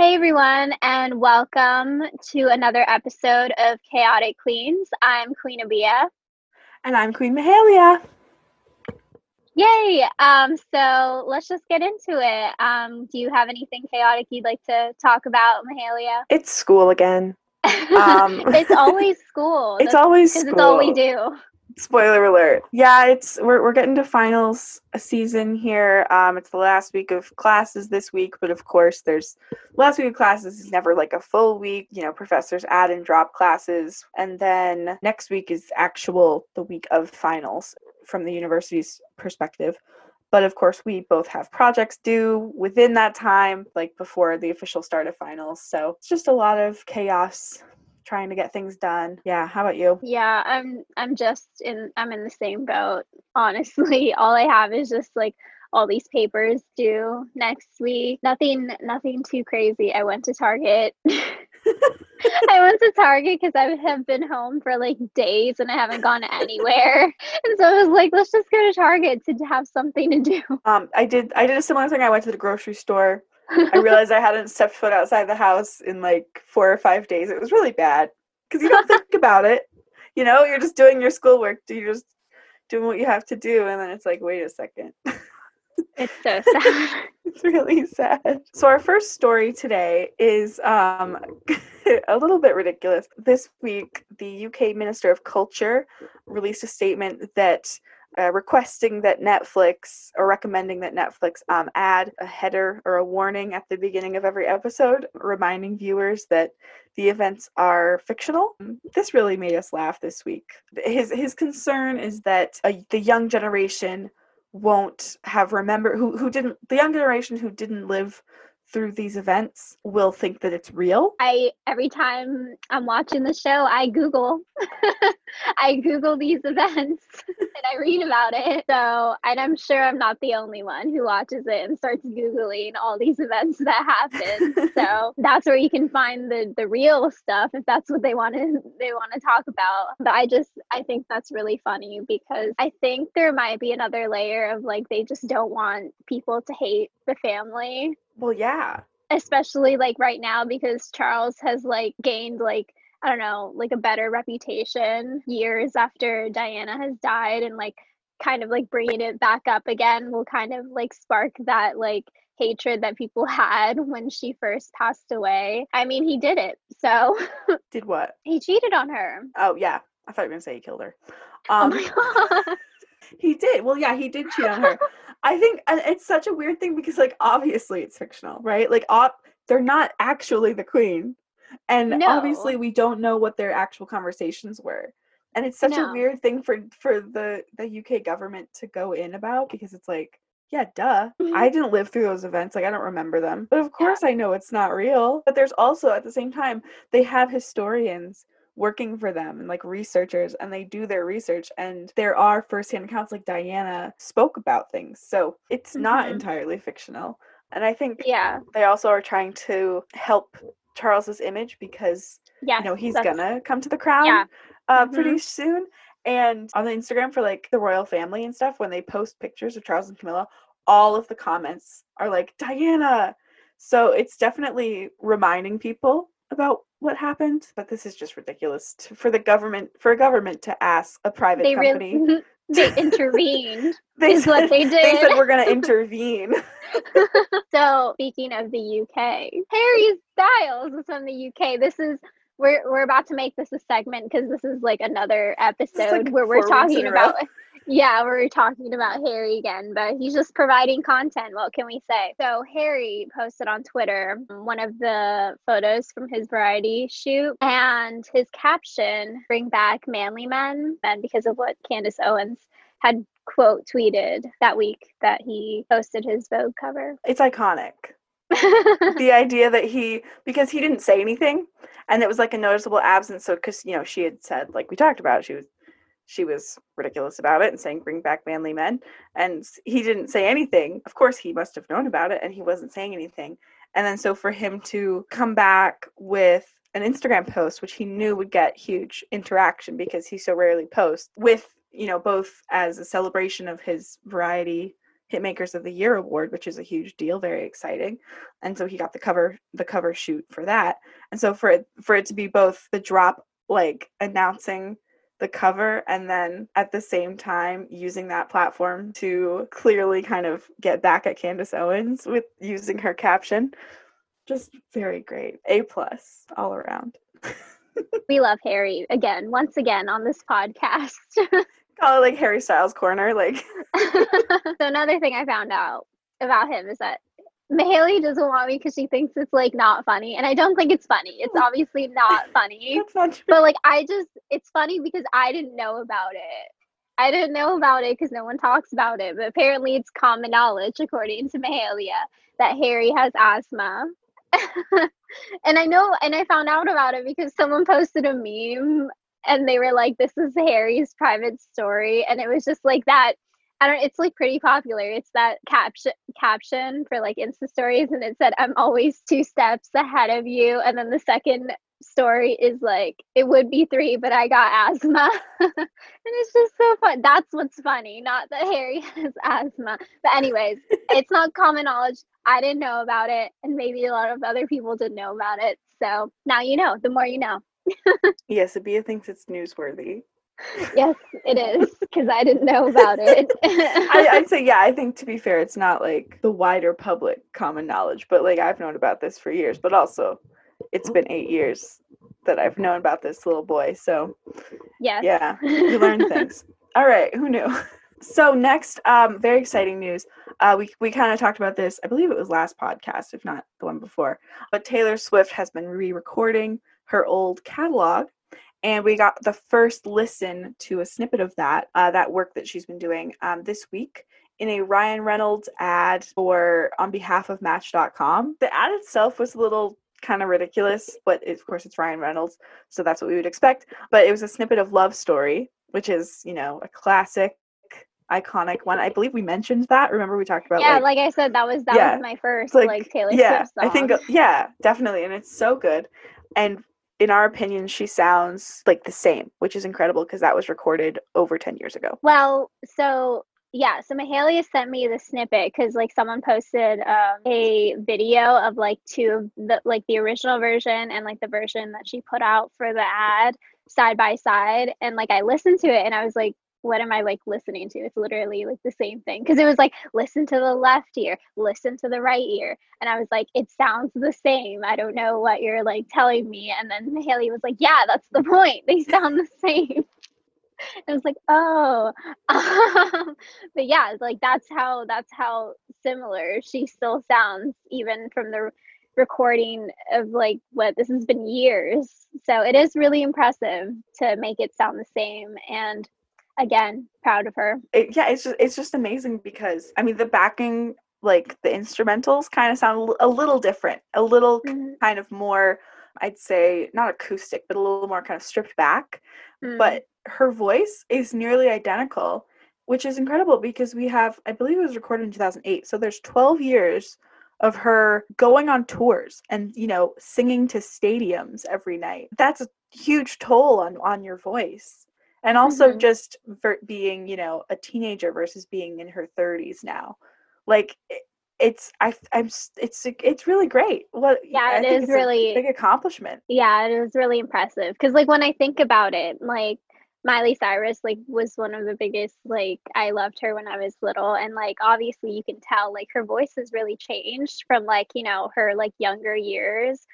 Hey everyone, and welcome to another episode of Chaotic Queens. I'm Queen Abia. And I'm Queen Mahalia. Yay! Um, so let's just get into it. Um, do you have anything chaotic you'd like to talk about, Mahalia? It's school again. Um, it's always school. It's always school. It's all we do. Spoiler alert. Yeah, it's we're we're getting to finals season here. Um, it's the last week of classes this week, but of course, there's last week of classes is never like a full week. You know, professors add and drop classes, and then next week is actual the week of finals from the university's perspective. But of course, we both have projects due within that time, like before the official start of finals. So it's just a lot of chaos trying to get things done. Yeah, how about you? Yeah, I'm I'm just in I'm in the same boat. Honestly, all I have is just like all these papers due next week. Nothing nothing too crazy. I went to Target. I went to Target because I have been home for like days and I haven't gone anywhere. And so I was like, let's just go to Target to have something to do. Um, I did I did a similar thing. I went to the grocery store I realized I hadn't stepped foot outside the house in like four or five days. It was really bad because you don't think about it. You know, you're just doing your schoolwork. You're just doing what you have to do, and then it's like, wait a second. It's so sad. it's really sad. So our first story today is um, a little bit ridiculous. This week, the UK Minister of Culture released a statement that uh, requesting that Netflix or recommending that Netflix um, add a header or a warning at the beginning of every episode, reminding viewers that the events are fictional. This really made us laugh this week. His his concern is that uh, the young generation won't have remember who who didn't the young generation who didn't live through these events will think that it's real. I every time I'm watching the show, I Google. I Google these events and I read about it. So, and I'm sure I'm not the only one who watches it and starts googling all these events that happen. so that's where you can find the the real stuff if that's what they want to they want to talk about. But I just I think that's really funny because I think there might be another layer of like they just don't want people to hate the family well, yeah. Especially like right now because Charles has like gained like I don't know, like a better reputation years after Diana has died and like kind of like bringing it back up again will kind of like spark that like hatred that people had when she first passed away. I mean, he did it. So did what? He cheated on her. Oh, yeah. I thought you were going to say he killed her. Um, oh my god. he did. Well, yeah, he did cheat on her. I think it's such a weird thing because, like, obviously it's fictional, right? Like, op- they're not actually the queen, and no. obviously we don't know what their actual conversations were. And it's such no. a weird thing for for the the UK government to go in about because it's like, yeah, duh. I mm-hmm. didn't live through those events. Like I don't remember them. But of course yeah. I know it's not real. But there's also at the same time they have historians working for them and like researchers and they do their research and there are firsthand accounts like Diana spoke about things. So it's mm-hmm. not entirely fictional. And I think yeah, they also are trying to help Charles's image because you know he's gonna come to the crown yeah. uh, mm-hmm. pretty soon. And on the Instagram for like the royal family and stuff, when they post pictures of Charles and Camilla, all of the comments are like Diana. So it's definitely reminding people about what happened, but this is just ridiculous to, for the government for a government to ask a private they company. Really, they intervened. they is said, what they did. They said we're going to intervene. so speaking of the UK, Harry Styles is from the UK. This is we're we're about to make this a segment because this is like another episode like where we're talking about yeah, we're talking about Harry again, but he's just providing content. What can we say? So, Harry posted on Twitter one of the photos from his variety shoot, and his caption, Bring back manly men, and because of what Candace Owens had quote tweeted that week that he posted his Vogue cover. It's iconic. the idea that he because he didn't say anything and it was like a noticeable absence so because you know she had said like we talked about she was she was ridiculous about it and saying bring back manly men and he didn't say anything of course he must have known about it and he wasn't saying anything and then so for him to come back with an instagram post which he knew would get huge interaction because he so rarely posts with you know both as a celebration of his variety Hitmakers of the Year award, which is a huge deal, very exciting. And so he got the cover the cover shoot for that. And so for it for it to be both the drop like announcing the cover and then at the same time using that platform to clearly kind of get back at Candace Owens with using her caption. Just very great. A plus all around. we love Harry again, once again on this podcast. Call it like Harry Styles Corner. Like so another thing I found out about him is that Mahalia doesn't want me because she thinks it's like not funny. And I don't think it's funny. It's hmm. obviously not funny. That's not true. But like I just it's funny because I didn't know about it. I didn't know about it because no one talks about it. But apparently it's common knowledge, according to Mahalia, that Harry has asthma. and I know and I found out about it because someone posted a meme and they were like, This is Harry's private story. And it was just like that I don't it's like pretty popular. It's that caption caption for like Insta stories and it said I'm always two steps ahead of you and then the second story is like it would be 3 but I got asthma. and it's just so fun. That's what's funny, not that Harry has asthma. But anyways, it's not common knowledge. I didn't know about it and maybe a lot of other people didn't know about it. So now you know, the more you know. yes, Abia thinks it's newsworthy yes, it is because I didn't know about it. I, would say, yeah, I think to be fair, it's not like the wider public common knowledge, but like I've known about this for years, but also it's been eight years that I've known about this little boy. So, yes. yeah, you learn things. All right, who knew? So next, um, very exciting news. Uh, we we kind of talked about this. I believe it was last podcast, if not the one before. But Taylor Swift has been re-recording her old catalog and we got the first listen to a snippet of that uh, that work that she's been doing um, this week in a Ryan Reynolds ad for on behalf of Match.com. The ad itself was a little kind of ridiculous, but it, of course it's Ryan Reynolds, so that's what we would expect. But it was a snippet of Love Story, which is you know a classic iconic one. I believe we mentioned that. Remember we talked about Yeah, like, like I said, that was that yeah, was my first like, like Taylor yeah, Swift song. I think yeah, definitely. And it's so good. And in our opinion, she sounds like the same, which is incredible because that was recorded over 10 years ago. Well, so yeah, so Mahalia sent me the snippet because like someone posted um, a video of like two of the like the original version and like the version that she put out for the ad side by side. And like I listened to it and I was like, what am I like listening to? It's literally like the same thing. Cause it was like, listen to the left ear, listen to the right ear. And I was like, it sounds the same. I don't know what you're like telling me. And then Haley was like, yeah, that's the point. They sound the same. I was like, oh, um, but yeah, like that's how that's how similar she still sounds, even from the recording of like what this has been years. So it is really impressive to make it sound the same. And again proud of her it, yeah it's just it's just amazing because i mean the backing like the instrumentals kind of sound a little different a little mm-hmm. kind of more i'd say not acoustic but a little more kind of stripped back mm. but her voice is nearly identical which is incredible because we have i believe it was recorded in 2008 so there's 12 years of her going on tours and you know singing to stadiums every night that's a huge toll on on your voice and also mm-hmm. just for being you know a teenager versus being in her 30s now. Like it's I, i'm it's it's really great. What yeah it is really big accomplishment. Yeah it is really impressive because like when i think about it like miley cyrus like was one of the biggest like i loved her when i was little and like obviously you can tell like her voice has really changed from like you know her like younger years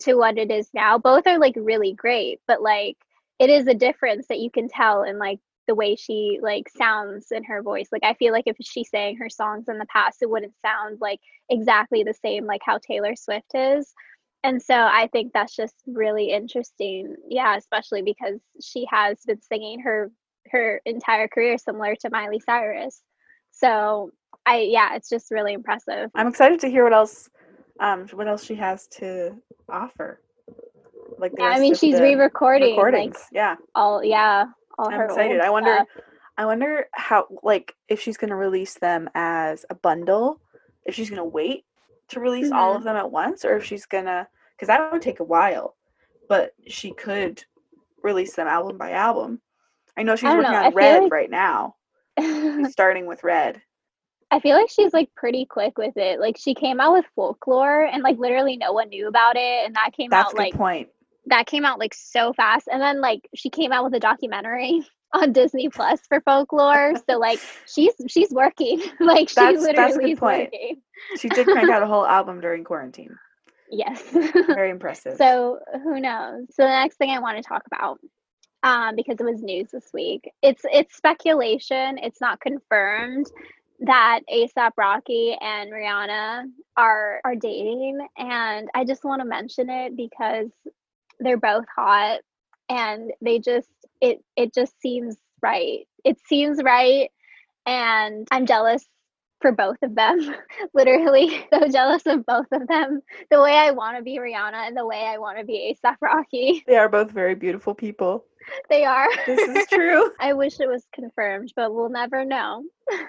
to what it is now. Both are like really great but like it is a difference that you can tell in like the way she like sounds in her voice. Like i feel like if she sang her songs in the past it wouldn't sound like exactly the same like how taylor swift is. And so i think that's just really interesting. Yeah especially because she has been singing her her entire career similar to miley cyrus. So i yeah it's just really impressive. I'm excited to hear what else um what else she has to offer like yeah, I mean, she's re-recording like yeah, all yeah, all I'm her. excited. I wonder, stuff. I wonder how like if she's gonna release them as a bundle, if she's gonna wait to release mm-hmm. all of them at once, or if she's gonna because that would take a while, but she could release them album by album. I know she's working know. on Red like... right now. starting with Red. I feel like she's like pretty quick with it. Like she came out with folklore and like literally no one knew about it and that came That's out like point. That came out like so fast. And then like she came out with a documentary on Disney Plus for folklore. so like she's she's working. like she that's, literally that's working. She did crank out a whole album during quarantine. Yes. Very impressive. So who knows? So the next thing I want to talk about um, because it was news this week. It's it's speculation. It's not confirmed that ASAP Rocky and Rihanna are are dating, and I just want to mention it because they're both hot, and they just it it just seems right. It seems right, and I'm jealous for both of them. Literally, so jealous of both of them. The way I want to be Rihanna and the way I want to be ASAP Rocky. They are both very beautiful people. they are. This is true. I wish it was confirmed, but we'll never know.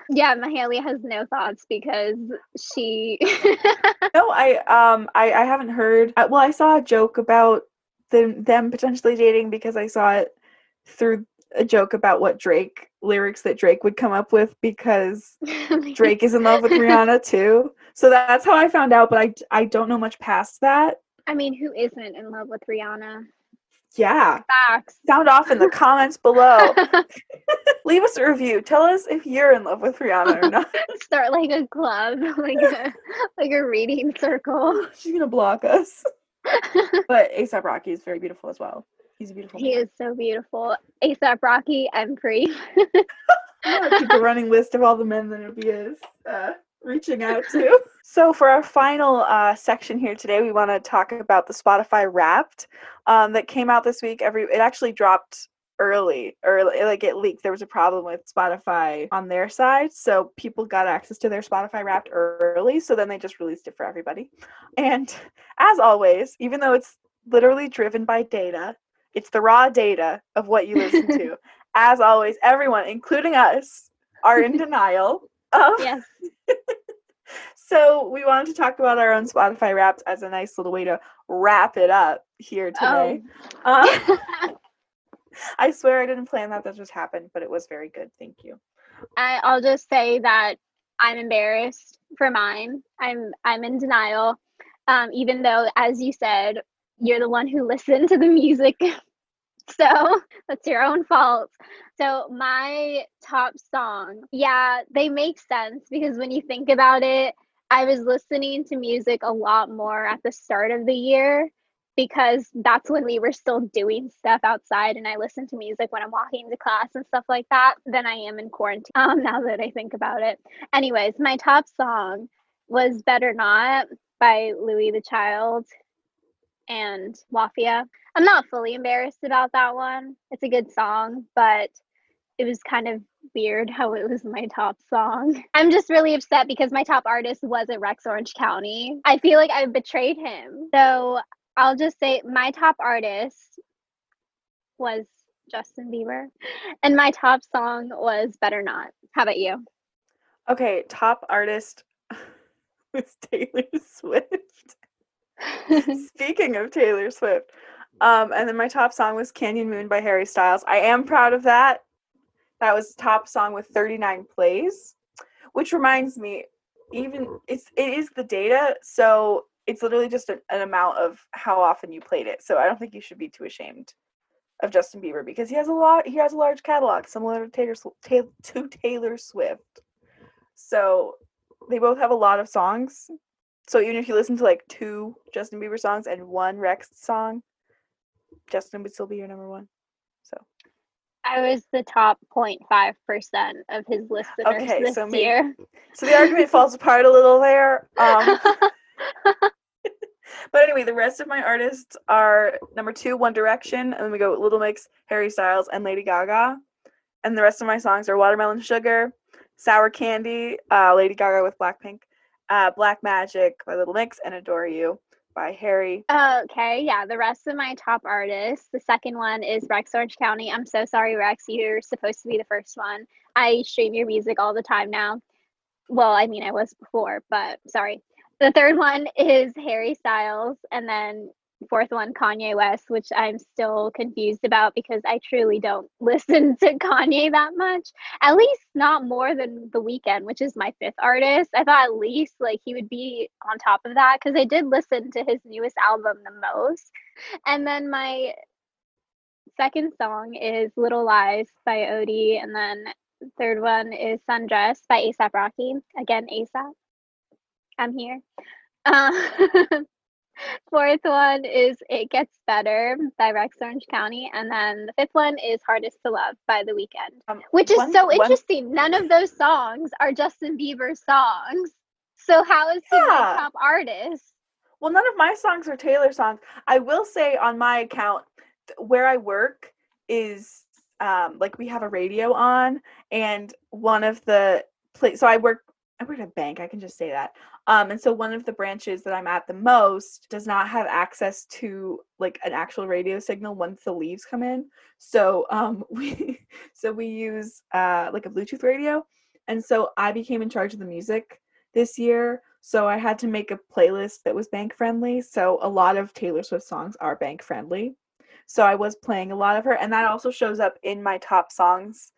yeah, Mahalia has no thoughts because she. no, I um I I haven't heard. Uh, well, I saw a joke about them them potentially dating because I saw it through a joke about what Drake lyrics that Drake would come up with because Drake is in love with Rihanna too. So that's how I found out, but I I don't know much past that. I mean, who isn't in love with Rihanna? Yeah. Facts. Sound off in the comments below. Leave us a review. Tell us if you're in love with Rihanna or not. Start like a club, like a like a reading circle. She's gonna block us. but ASAP Rocky is very beautiful as well. He's beautiful. He man. is so beautiful. ASAP Rocky and Pre. Keep a running list of all the men that he is. Uh, reaching out to. So, for our final uh, section here today, we want to talk about the Spotify Wrapped um, that came out this week. Every it actually dropped early, or like it leaked. There was a problem with Spotify on their side, so people got access to their Spotify Wrapped early. So then they just released it for everybody. And as always, even though it's literally driven by data, it's the raw data of what you listen to. as always, everyone, including us, are in denial um, yes. so we wanted to talk about our own Spotify wraps as a nice little way to wrap it up here today. Oh. Um, I swear I didn't plan that. That just happened, but it was very good. Thank you. I, I'll just say that I'm embarrassed for mine. I'm I'm in denial. Um, even though, as you said, you're the one who listened to the music So that's your own fault. So, my top song, yeah, they make sense because when you think about it, I was listening to music a lot more at the start of the year because that's when we were still doing stuff outside and I listen to music when I'm walking to class and stuff like that than I am in quarantine. Um, now that I think about it. Anyways, my top song was Better Not by Louis the Child and Wafia. I'm not fully embarrassed about that one. It's a good song, but it was kind of weird how it was my top song. I'm just really upset because my top artist wasn't Rex Orange County. I feel like I betrayed him. So I'll just say my top artist was Justin Bieber, and my top song was Better Not. How about you? Okay, top artist was Taylor Swift. Speaking of Taylor Swift, um, and then my top song was Canyon Moon by Harry Styles. I am proud of that. That was top song with 39 plays, which reminds me, even it's it is the data, so it's literally just an, an amount of how often you played it. So I don't think you should be too ashamed of Justin Bieber because he has a lot. He has a large catalog, similar to Taylor to Taylor Swift. So they both have a lot of songs. So even if you listen to like two Justin Bieber songs and one Rex song, Justin would still be your number one. So I was the top 0.5 percent of his listeners okay, this so maybe, year. So the argument falls apart a little there. Um, but anyway, the rest of my artists are number two, One Direction, and then we go Little Mix, Harry Styles, and Lady Gaga. And the rest of my songs are Watermelon Sugar, Sour Candy, uh, Lady Gaga with Blackpink, uh, Black Magic by Little Mix, and Adore You by Harry. Okay, yeah. The rest of my top artists. The second one is Rex Orange County. I'm so sorry, Rex. You're supposed to be the first one. I stream your music all the time now. Well, I mean, I was before, but sorry. The third one is Harry Styles, and then fourth one Kanye West, which I'm still confused about because I truly don't listen to Kanye that much. At least not more than The Weeknd, which is my fifth artist. I thought at least like he would be on top of that because I did listen to his newest album the most. And then my second song is Little Lies by Odie, and then third one is Sundress by ASAP Rocky. Again, ASAP. I'm here. Uh, Fourth one is It Gets Better by Rex Orange County. And then the fifth one is Hardest to Love by The Weeknd, um, which is one, so interesting. One... None of those songs are Justin Bieber songs. So how is he yeah. my top artist? Well, none of my songs are Taylor songs. I will say on my account, where I work is um, like we have a radio on, and one of the. So I work I work at a bank. I can just say that. Um, and so one of the branches that I'm at the most does not have access to like an actual radio signal once the leaves come in. So um, we so we use uh, like a Bluetooth radio, and so I became in charge of the music this year. So I had to make a playlist that was bank friendly. So a lot of Taylor Swift songs are bank friendly. So I was playing a lot of her, and that also shows up in my top songs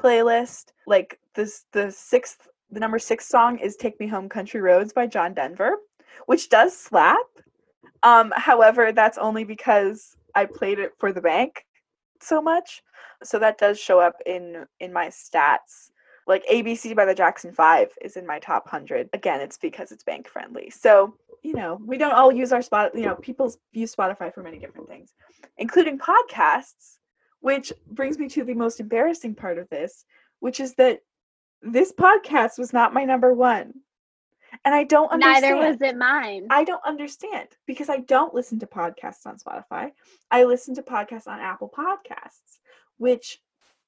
playlist. Like this, the sixth the number six song is Take Me Home Country Roads by John Denver, which does slap. Um, however, that's only because I played it for the bank so much. So that does show up in in my stats. Like ABC by the Jackson 5 is in my top 100. Again, it's because it's bank friendly. So, you know, we don't all use our spot, you know, people use Spotify for many different things, including podcasts, which brings me to the most embarrassing part of this, which is that this podcast was not my number one. And I don't understand. Neither was it mine. I don't understand because I don't listen to podcasts on Spotify. I listen to podcasts on Apple Podcasts, which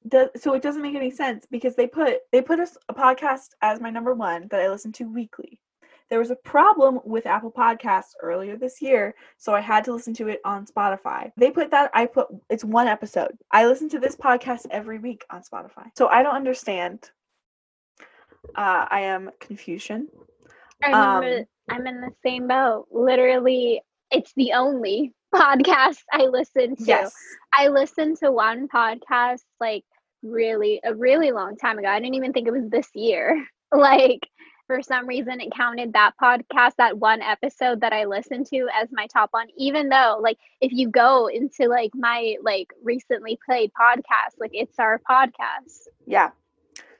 does so it doesn't make any sense because they put they put a, a podcast as my number one that I listen to weekly. There was a problem with Apple Podcasts earlier this year, so I had to listen to it on Spotify. They put that I put it's one episode. I listen to this podcast every week on Spotify. So I don't understand uh, I am Confucian. I'm, um, in the, I'm in the same boat. Literally, it's the only podcast I listen to. Yes. I listened to one podcast like really a really long time ago. I didn't even think it was this year. Like for some reason it counted that podcast that one episode that I listened to as my top one even though like if you go into like my like recently played podcast like it's our podcast. Yeah.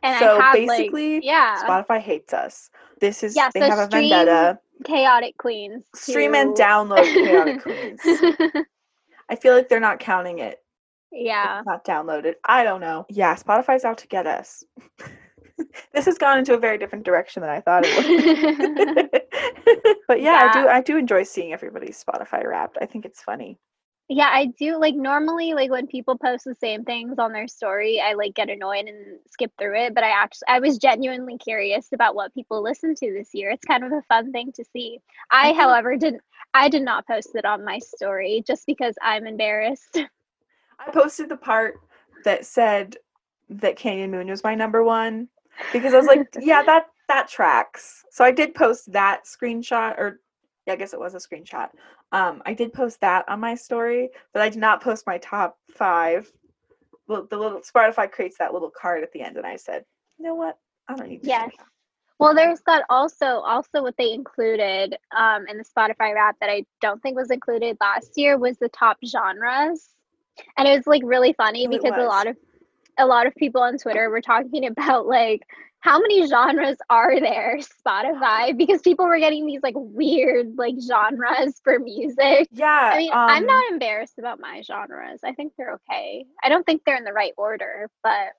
And so basically, like, yeah, Spotify hates us. This is yeah, they so have a vendetta. Chaotic Queens. To... Stream and download Chaotic Queens. I feel like they're not counting it. Yeah. It's not downloaded. I don't know. Yeah, Spotify's out to get us. this has gone into a very different direction than I thought it would. but yeah, yeah, I do I do enjoy seeing everybody's Spotify wrapped. I think it's funny. Yeah, I do. Like normally, like when people post the same things on their story, I like get annoyed and skip through it. But I actually, I was genuinely curious about what people listened to this year. It's kind of a fun thing to see. I, mm-hmm. however, didn't. I did not post it on my story just because I'm embarrassed. I posted the part that said that Canyon Moon was my number one because I was like, yeah, that that tracks. So I did post that screenshot or yeah, I guess it was a screenshot. Um, I did post that on my story, but I did not post my top five. Well, the little Spotify creates that little card at the end, and I said, you know what? I don't need. To yes. Well, there's that also also what they included um, in the Spotify wrap that I don't think was included last year was the top genres, and it was like really funny because a lot of a lot of people on Twitter were talking about like how many genres are there? Spotify because people were getting these like weird like genres for music. Yeah i mean um, i'm not embarrassed about my genres. I think they're okay. I don't think they're in the right order but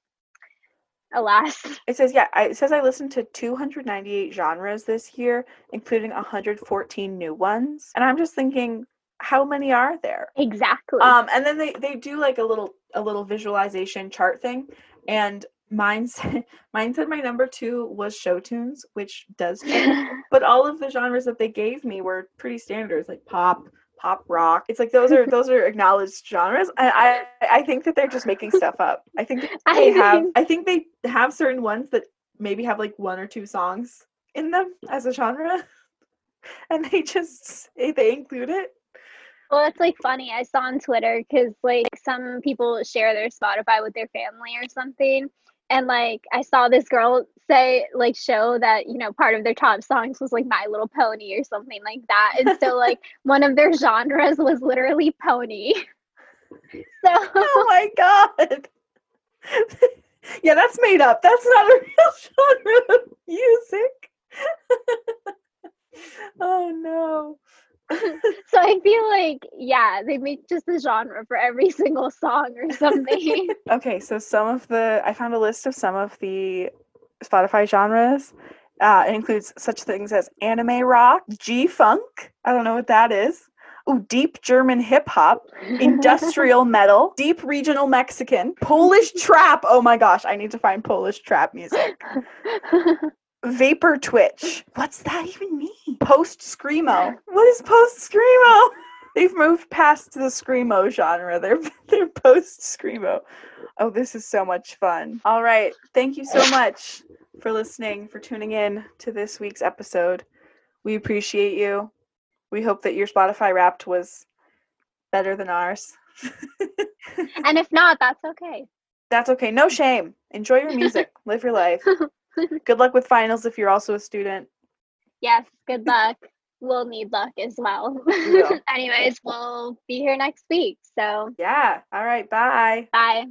alas. It says yeah it says i listened to 298 genres this year including 114 new ones and i'm just thinking how many are there? Exactly. Um and then they they do like a little a little visualization chart thing and mine said mine said my number two was show tunes which does change but all of the genres that they gave me were pretty standards like pop pop rock it's like those are those are acknowledged genres and i i think that they're just making stuff up i think they I have think... i think they have certain ones that maybe have like one or two songs in them as a genre and they just eh, they include it Well, it's like funny. I saw on Twitter because like some people share their Spotify with their family or something. And like I saw this girl say like show that you know part of their top songs was like My Little Pony or something like that. And so like one of their genres was literally pony. So Oh my god. yeah, that's made up. That's not a real genre of music. oh no. so I feel like, yeah, they make just a genre for every single song or something. okay, so some of the, I found a list of some of the Spotify genres. Uh, it includes such things as anime rock, G funk. I don't know what that is. Ooh, deep German hip hop, industrial metal, deep regional Mexican, Polish trap. Oh my gosh, I need to find Polish trap music. Vapor twitch. What's that even? Post screamo. What is post screamo? They've moved past the screamo genre. They're they're post screamo. Oh, this is so much fun. All right. Thank you so much for listening, for tuning in to this week's episode. We appreciate you. We hope that your Spotify wrapped was better than ours. and if not, that's okay. That's okay. No shame. Enjoy your music. Live your life. good luck with finals if you're also a student. Yes, good luck. we'll need luck as well. Anyways, we'll be here next week. So, yeah. All right. Bye. Bye.